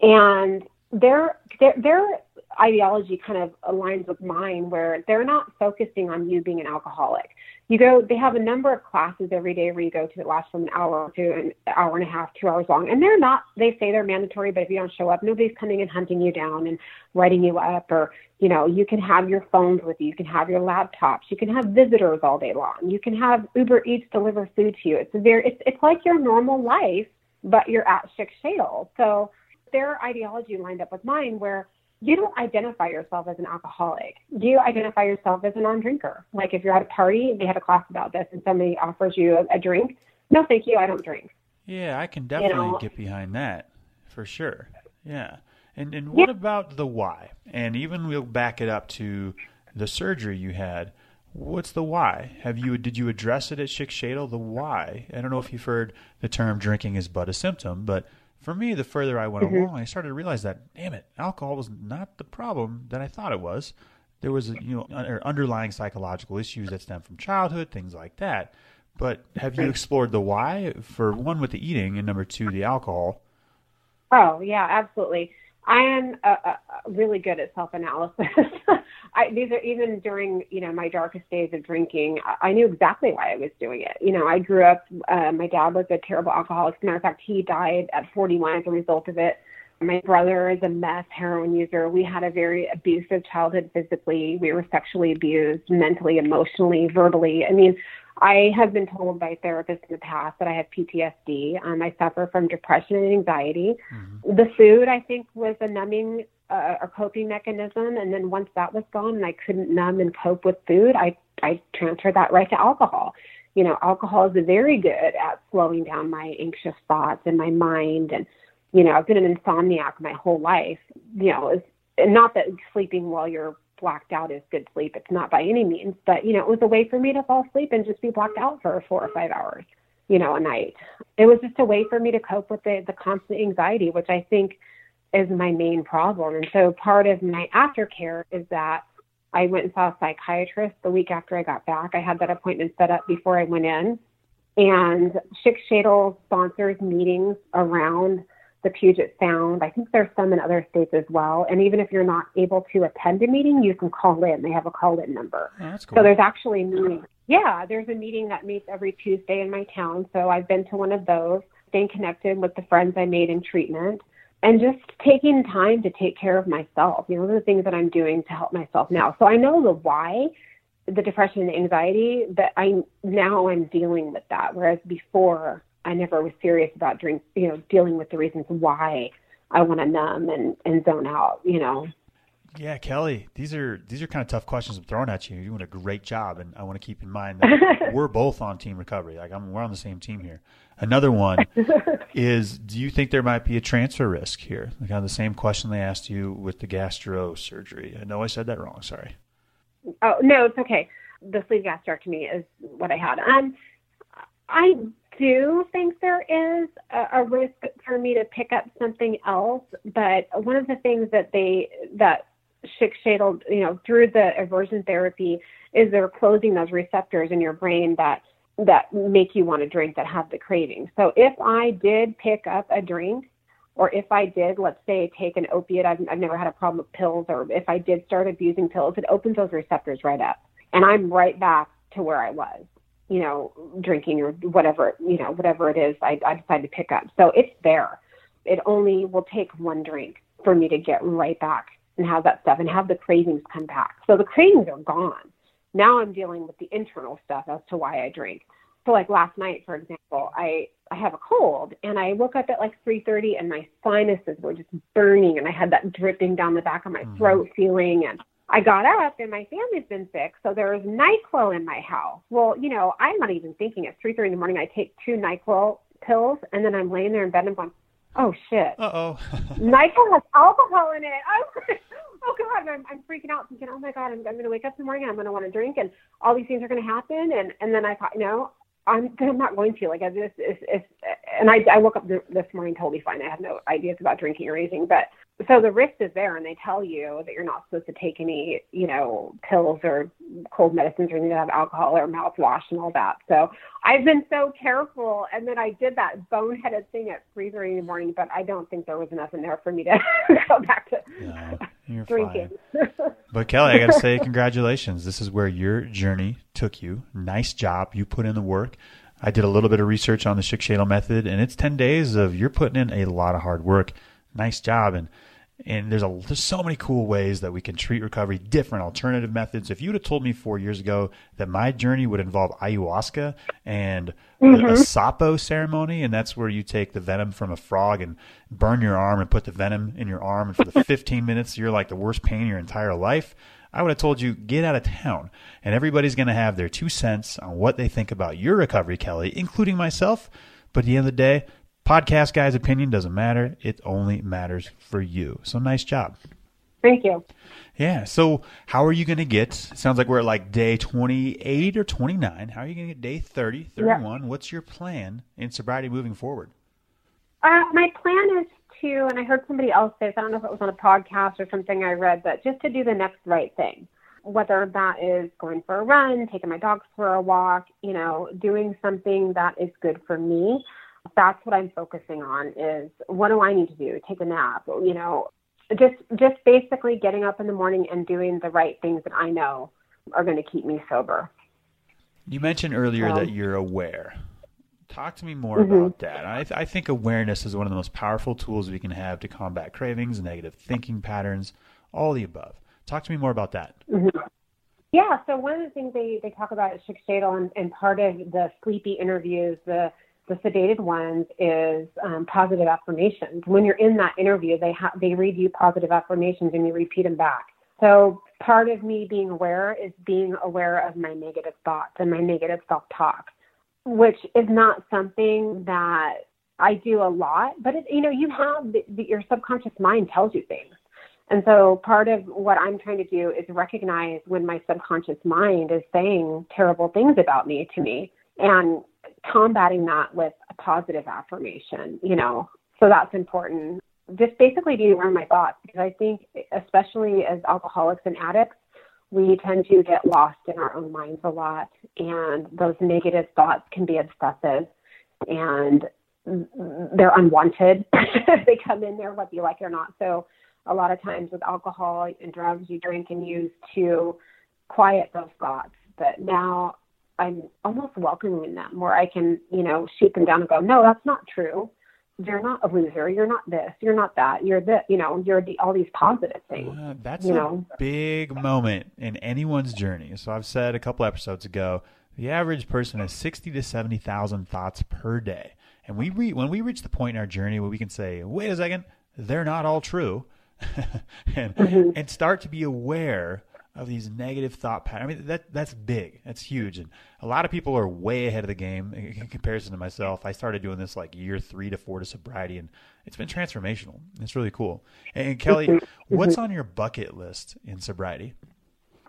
S2: And their, their, their ideology kind of aligns with mine where they're not focusing on you being an alcoholic you go they have a number of classes every day where you go to that last from an hour to an hour and a half two hours long. And they're not they say they're mandatory but if you don't show up nobody's coming and hunting you down and writing you up or you know you can have your phones with you. You can have your laptops. You can have visitors all day long. You can have uber eats deliver food to you. It's a very it's, it's like your normal life but you're at Schick Shadel so their ideology lined up with mine where you don't identify yourself as an alcoholic. You identify yourself as a non-drinker. Like if you're at a party, and they have a class about this, and somebody offers you a, a drink. No, thank you. I don't drink.
S1: Yeah, I can definitely you know? get behind that for sure. Yeah. And and what yeah. about the why? And even we'll back it up to the surgery you had. What's the why? Have you did you address it at Schick Shadel? The why? I don't know if you've heard the term drinking is but a symptom, but for me, the further I went mm-hmm. along, I started to realize that, damn it, alcohol was not the problem that I thought it was. There was, you know, underlying psychological issues that stem from childhood, things like that. But have you explored the why? For one, with the eating, and number two, the alcohol.
S2: Oh yeah, absolutely. I am uh, uh, really good at self analysis. I, these are even during you know my darkest days of drinking. I, I knew exactly why I was doing it. You know, I grew up. Uh, my dad was a terrible alcoholic. As a matter of fact, he died at 41 as a result of it. My brother is a meth heroin user. We had a very abusive childhood physically. We were sexually abused, mentally, emotionally, verbally. I mean, I have been told by therapists in the past that I have PTSD. Um, I suffer from depression and anxiety. Mm-hmm. The food, I think, was a numbing uh, or coping mechanism. And then once that was gone and I couldn't numb and cope with food, I, I transferred that right to alcohol. You know, alcohol is very good at slowing down my anxious thoughts and my mind. And, you know, I've been an insomniac my whole life. You know, it's, not that sleeping while you're blacked out is good sleep. It's not by any means, but you know, it was a way for me to fall asleep and just be blacked out for four or five hours, you know, a night. It was just a way for me to cope with the the constant anxiety, which I think is my main problem. And so part of my aftercare is that I went and saw a psychiatrist the week after I got back. I had that appointment set up before I went in. And Schick sponsors meetings around the Puget Sound. I think there's some in other states as well. And even if you're not able to attend a meeting, you can call in. They have a call in number.
S1: Oh, that's cool.
S2: So there's actually a meeting. Yeah, there's a meeting that meets every Tuesday in my town. So I've been to one of those, staying connected with the friends I made in treatment, and just taking time to take care of myself. You know, the things that I'm doing to help myself now. So I know the why, the depression and anxiety, but I now I'm dealing with that. Whereas before I never was serious about drink, you know, dealing with the reasons why I want to numb and, and zone out, you know.
S1: Yeah, Kellie, these are these are kind of tough questions I'm throwing at you. You're doing a great job, and I want to keep in mind that we're both on team recovery. Like I'm, we're on the same team here. Another one is: Do you think there might be a transfer risk here? Like kind of the same question they asked you with the gastro surgery. I know I said that wrong. Sorry.
S2: Oh no, it's okay. The sleeve gastrectomy is what I had. Um, I do think there is a, a risk for me to pick up something else, but one of the things that they that Schick Shadel, you know, through the aversion therapy, is they're closing those receptors in your brain that that make you want to drink, that have the craving. So if I did pick up a drink, or if I did, let's say, take an opiate, I've, I've never had a problem with pills, or if I did start abusing pills, it opens those receptors right up, and I'm right back to where I was you know, drinking or whatever, you know, whatever it is I, I decide to pick up. So it's there. It only will take one drink for me to get right back and have that stuff and have the cravings come back. So the cravings are gone. Now I'm dealing with the internal stuff as to why I drink. So like last night, for example, I I have a cold and I woke up at like 3:30 and my sinuses were just burning and I had that dripping down the back of my mm-hmm. throat feeling and I got up and my family's been sick, so there was NyQuil in my house. Well, you know, I'm not even thinking. It's three thirty in the morning. I take two NyQuil pills, and then I'm laying there in bed and I'm going, "Oh shit!"
S1: Uh oh.
S2: NyQuil has alcohol in it. I'm, oh god, I'm, I'm freaking out, thinking, "Oh my god, I'm, I'm going to wake up in the morning and I'm going to want to drink, and all these things are going to happen." And and then I thought, no, I'm I'm not going to. Like I just it's, it's and I I woke up this morning totally fine. I had no ideas about drinking or anything, but so the risk is there and they tell you that you're not supposed to take any you know pills or cold medicines or anything that have alcohol or mouthwash and all that. So i've been so careful and then i did that boneheaded thing at three thirty in the morning but i don't think there was enough in there for me to go back to
S1: no, drinking. but Kellie i gotta say congratulations. This is where your journey took you. Nice job. You put in the work. I did a little bit of research on the Schick method, and it's 10 days of you're putting in a lot of hard work. Nice job. And and there's a there's so many cool ways that we can treat recovery, different alternative methods. If you would have told me four years ago that my journey would involve ayahuasca and mm-hmm. a sapo ceremony, and that's where you take the venom from a frog and burn your arm and put the venom in your arm, and for the 15 minutes you're like the worst pain in your entire life. I would have told you get out of town, and everybody's going to have their two cents on what they think about your recovery, Kellie, including myself. But at the end of the day, podcast guy's opinion doesn't matter. It only matters for you. So nice job.
S2: Thank you.
S1: Yeah. So how are you going to get? Sounds like we're at like day 28 or 29. How are you going to get day 30, 31? Yeah. What's your plan in sobriety moving forward?
S2: Uh, my plan is to, and I heard somebody else say, I don't know if it was on a podcast or something I read, but just to do the next right thing. Whether that is going for a run, taking my dogs for a walk, you know, doing something that is good for me that's what I'm focusing on is what do I need to do? Take a nap, you know, just just basically getting up in the morning and doing the right things that I know are going to keep me sober.
S1: You mentioned earlier um, that you're aware. Talk to me more mm-hmm. about that. I, I think awareness is one of the most powerful tools we can have to combat cravings, negative thinking patterns, all the above. Talk to me more about that.
S2: Mm-hmm. Yeah, so one of the things they, they talk about at Schick and, and part of the sleepy interviews, the the sedated ones is um, positive affirmations. When you're in that interview, they ha- they read you positive affirmations and you repeat them back. So part of me being aware is being aware of my negative thoughts and my negative self-talk, which is not something that I do a lot. But it, you know, you have the, the, your subconscious mind tells you things. And so part of what I'm trying to do is recognize when my subconscious mind is saying terrible things about me to me and combating that with a positive affirmation, you know. So that's important. Just basically being of my thoughts because I think, especially as alcoholics and addicts, we tend to get lost in our own minds a lot, and those negative thoughts can be obsessive and they're unwanted. they come in there whether you like it or not. So, a lot of times with alcohol and drugs, you drink and use to quiet those thoughts. But now I'm almost welcoming them where I can, you know, shoot them down and go, no, that's not true. You're not a loser. You're not this. You're not that. You're this. You know, you're the, all these positive things. Uh,
S1: that's
S2: you
S1: a
S2: know?
S1: big moment in anyone's journey. So I've said a couple episodes ago, the average person has sixty to seventy thousand thoughts per day, and we re- when we reach the point in our journey where we can say, wait a second, they're not all true, and mm-hmm. and start to be aware of these negative thought patterns. I mean, that that's big. That's huge. And a lot of people are way ahead of the game in comparison to myself. I started doing this like year three to four to sobriety, and it's been transformational. It's really cool. And Kellie, mm-hmm. what's mm-hmm. on your bucket list in sobriety?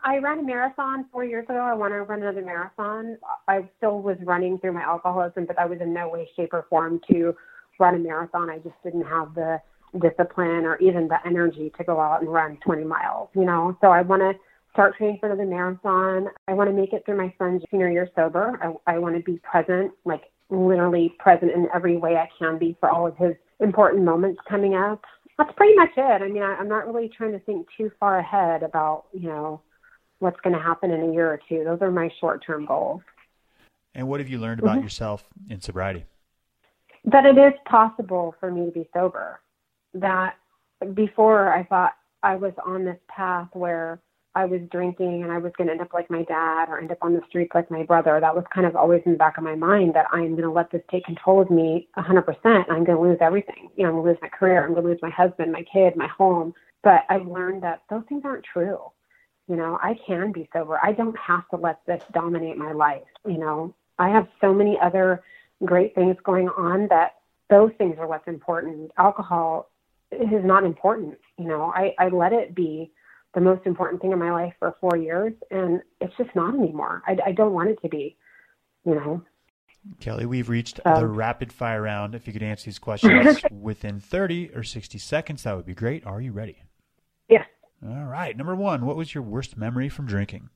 S2: I ran a marathon four years ago. I want to run another marathon. I still was running through my alcoholism, but I was in no way, shape, or form to run a marathon. I just didn't have the discipline or even the energy to go out and run 20 miles, you know. So I want to start training for the marathon. I want to make it through my son's senior year sober. I, I want to be present, like literally present in every way I can be for all of his important moments coming up. That's pretty much it. I mean, I, I'm not really trying to think too far ahead about, you know, what's going to happen in a year or two. Those are my short term goals.
S1: And what have you learned about mm-hmm. yourself in sobriety?
S2: That it is possible for me to be sober. That before I thought I was on this path where I was drinking and I was going to end up like my dad or end up on the streets like my brother. That was kind of always in the back of my mind that I'm going to let this take control of me 100%. I'm going to lose everything. You know, I'm going to lose my career. I'm going to lose my husband, my kid, my home. But I've learned that those things aren't true. You know, I can be sober. I don't have to let this dominate my life. You know, I have so many other great things going on that those things are what's important. Alcohol is not important. You know, I, I let it be the most important thing in my life for four years, and it's just not anymore. I, I don't want it to be, you know.
S1: Kellie, we've reached um, the rapid fire round. If you could answer these questions within 30 or 60 seconds, that would be great. Are you ready?
S2: Yes.
S1: All right. Number one, what was your worst memory from drinking?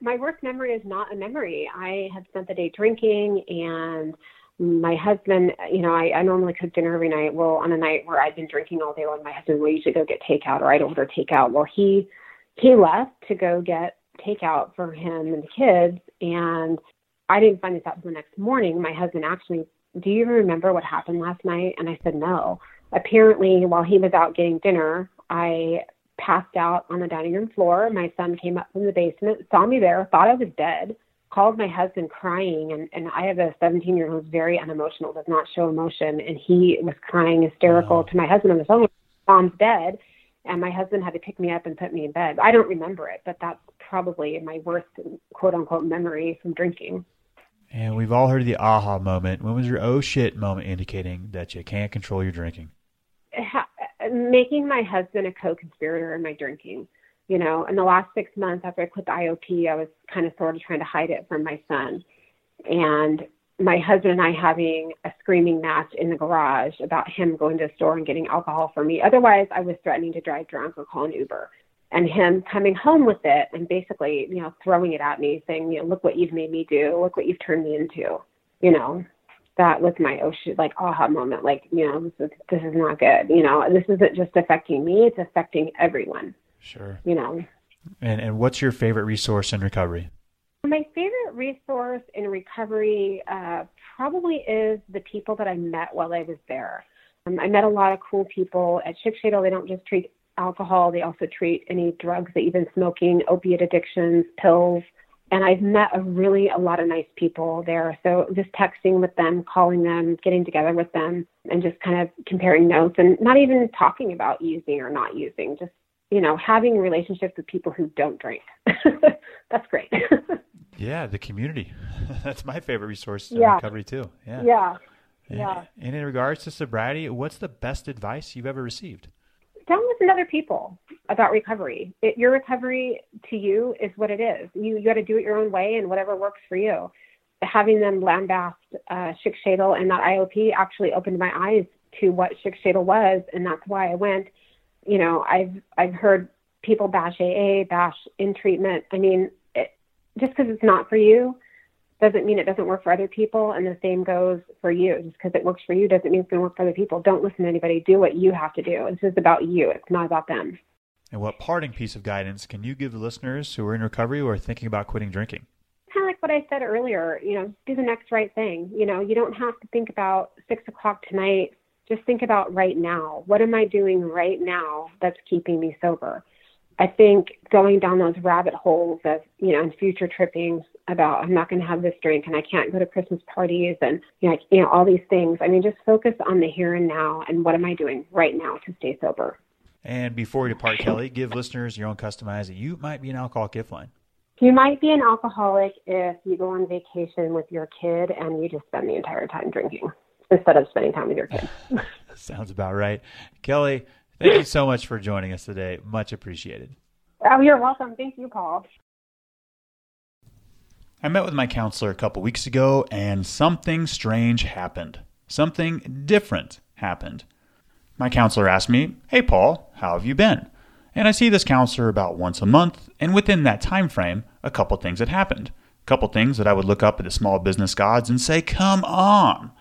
S2: My worst memory is not a memory. I have spent the day drinking and my husband, you know, I, I normally cook dinner every night. Well, on a night where I'd been drinking all day long, my husband would usually go get takeout or I'd order takeout. Well, he he left to go get takeout for him and the kids, and I didn't find this out until the next morning. My husband actually, do you remember what happened last night? And I said no. Apparently, while he was out getting dinner, I passed out on the dining room floor. My son came up from the basement, saw me there, thought I was dead called my husband crying and, and I have a 17 year old who's very unemotional, does not show emotion. And he was crying hysterical to my husband on the phone. Mom's dead. And my husband had to pick me up and put me in bed. I don't remember it, but that's probably my worst quote unquote memory from drinking.
S1: And we've all heard the aha moment. When was your oh shit moment indicating that you can't control your drinking?
S2: Making my husband a co conspirator in my drinking you know, in the last six months after I quit the IOP, I was kind of sort of trying to hide it from my son. And my husband and I having a screaming match in the garage about him going to the store and getting alcohol for me. Otherwise, I was threatening to drive drunk or call an Uber. And him coming home with it and basically, you know, throwing it at me, saying, you know, look what you've made me do, look what you've turned me into. You know, that was my oh shit, like aha moment. Like, you know, this is this is not good. You know, this isn't just affecting me; it's affecting everyone.
S1: Sure.
S2: You know.
S1: And and what's your favorite resource in recovery?
S2: My favorite resource in recovery uh, probably is the people that I met while I was there. Um, I met a lot of cool people at Schick They don't just treat alcohol; they also treat any drugs that you've been smoking, opiate addictions, pills. And I've met a really a lot of nice people there. So just texting with them, calling them, getting together with them, and just kind of comparing notes and not even talking about using or not using, just you know, having relationships with people who don't drink. That's great.
S1: yeah, the community. That's my favorite resource yeah. recovery too. Yeah.
S2: Yeah.
S1: And,
S2: yeah.
S1: And in regards to sobriety, what's the best advice you've ever received?
S2: Don't listen to other people about recovery. It, your recovery to you is what it is. You you got to do it your own way and whatever works for you. Having them lambast uh, Shadel and that IOP actually opened my eyes to what Shadel was, and that's why I went you know, I've I've heard people bash AA, bash in treatment. I mean, it, just because it's not for you doesn't mean it doesn't work for other people, and the same goes for you. Just because it works for you doesn't mean it's going to work for other people. Don't listen to anybody. Do what you have to do. This is about you. It's not about them.
S1: And what parting piece of guidance can you give the listeners who are in recovery or thinking about quitting drinking?
S2: Kind of like what I said earlier. You know, do the next right thing. You know, you don't have to think about six o'clock tonight just think about right now. What am I doing right now that's keeping me sober? I think going down those rabbit holes of, you know, and future trippings about I'm not going to have this drink and I can't go to Christmas parties and, you know, you know, all these things. I mean, just focus on the here and now and what am I doing right now to stay sober.
S1: And before we depart, Kellie, give listeners your own customized. You might be an alcoholic gift line.
S2: You might be an alcoholic if you go on vacation with your kid and you just spend the entire time drinking instead of spending time with your kids.
S1: Sounds about right. Kellie, thank you so much for joining us today. Much appreciated.
S2: Oh, you're welcome. Thank you, Paul.
S1: I met with my counselor a couple weeks ago and something strange happened. Something different happened. My counselor asked me, Hey, Paul, how have you been? And I see this counselor about once a month, and within that time frame, a couple things had happened. A couple things that I would look up at the small business gods and say, Come on!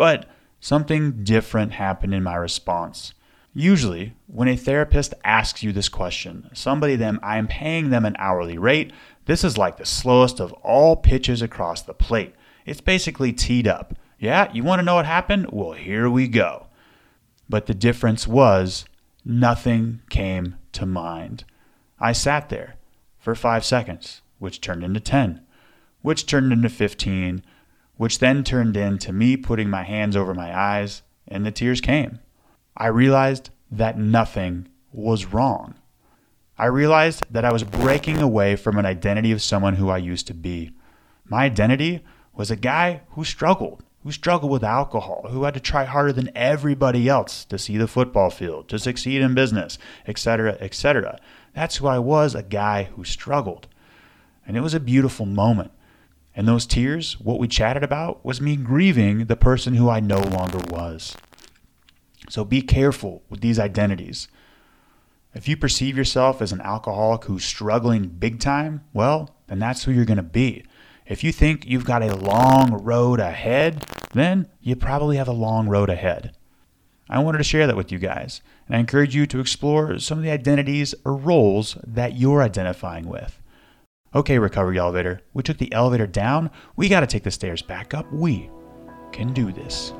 S1: But something different happened in my response. Usually, when a therapist asks you this question, somebody them I am paying them an hourly rate, this is like the slowest of all pitches across the plate. It's basically teed up. Yeah, you want to know what happened? Well, here we go. But the difference was nothing came to mind. I sat there for five seconds, which turned into 10, which turned into 15, which then turned into me putting my hands over my eyes, and the tears came. I realized that nothing was wrong. I realized that I was breaking away from an identity of someone who I used to be. My identity was a guy who struggled, who struggled with alcohol, who had to try harder than everybody else to see the football field, to succeed in business, etc., etc. That's who I was, a guy who struggled. And it was a beautiful moment. And those tears, what we chatted about, was me grieving the person who I no longer was. So be careful with these identities. If you perceive yourself as an alcoholic who's struggling big time, well, then that's who you're going to be. If you think you've got a long road ahead, then you probably have a long road ahead. I wanted to share that with you guys, and I encourage you to explore some of the identities or roles that you're identifying with. Okay, recovery elevator, we took the elevator down. We got to take the stairs back up. We can do this.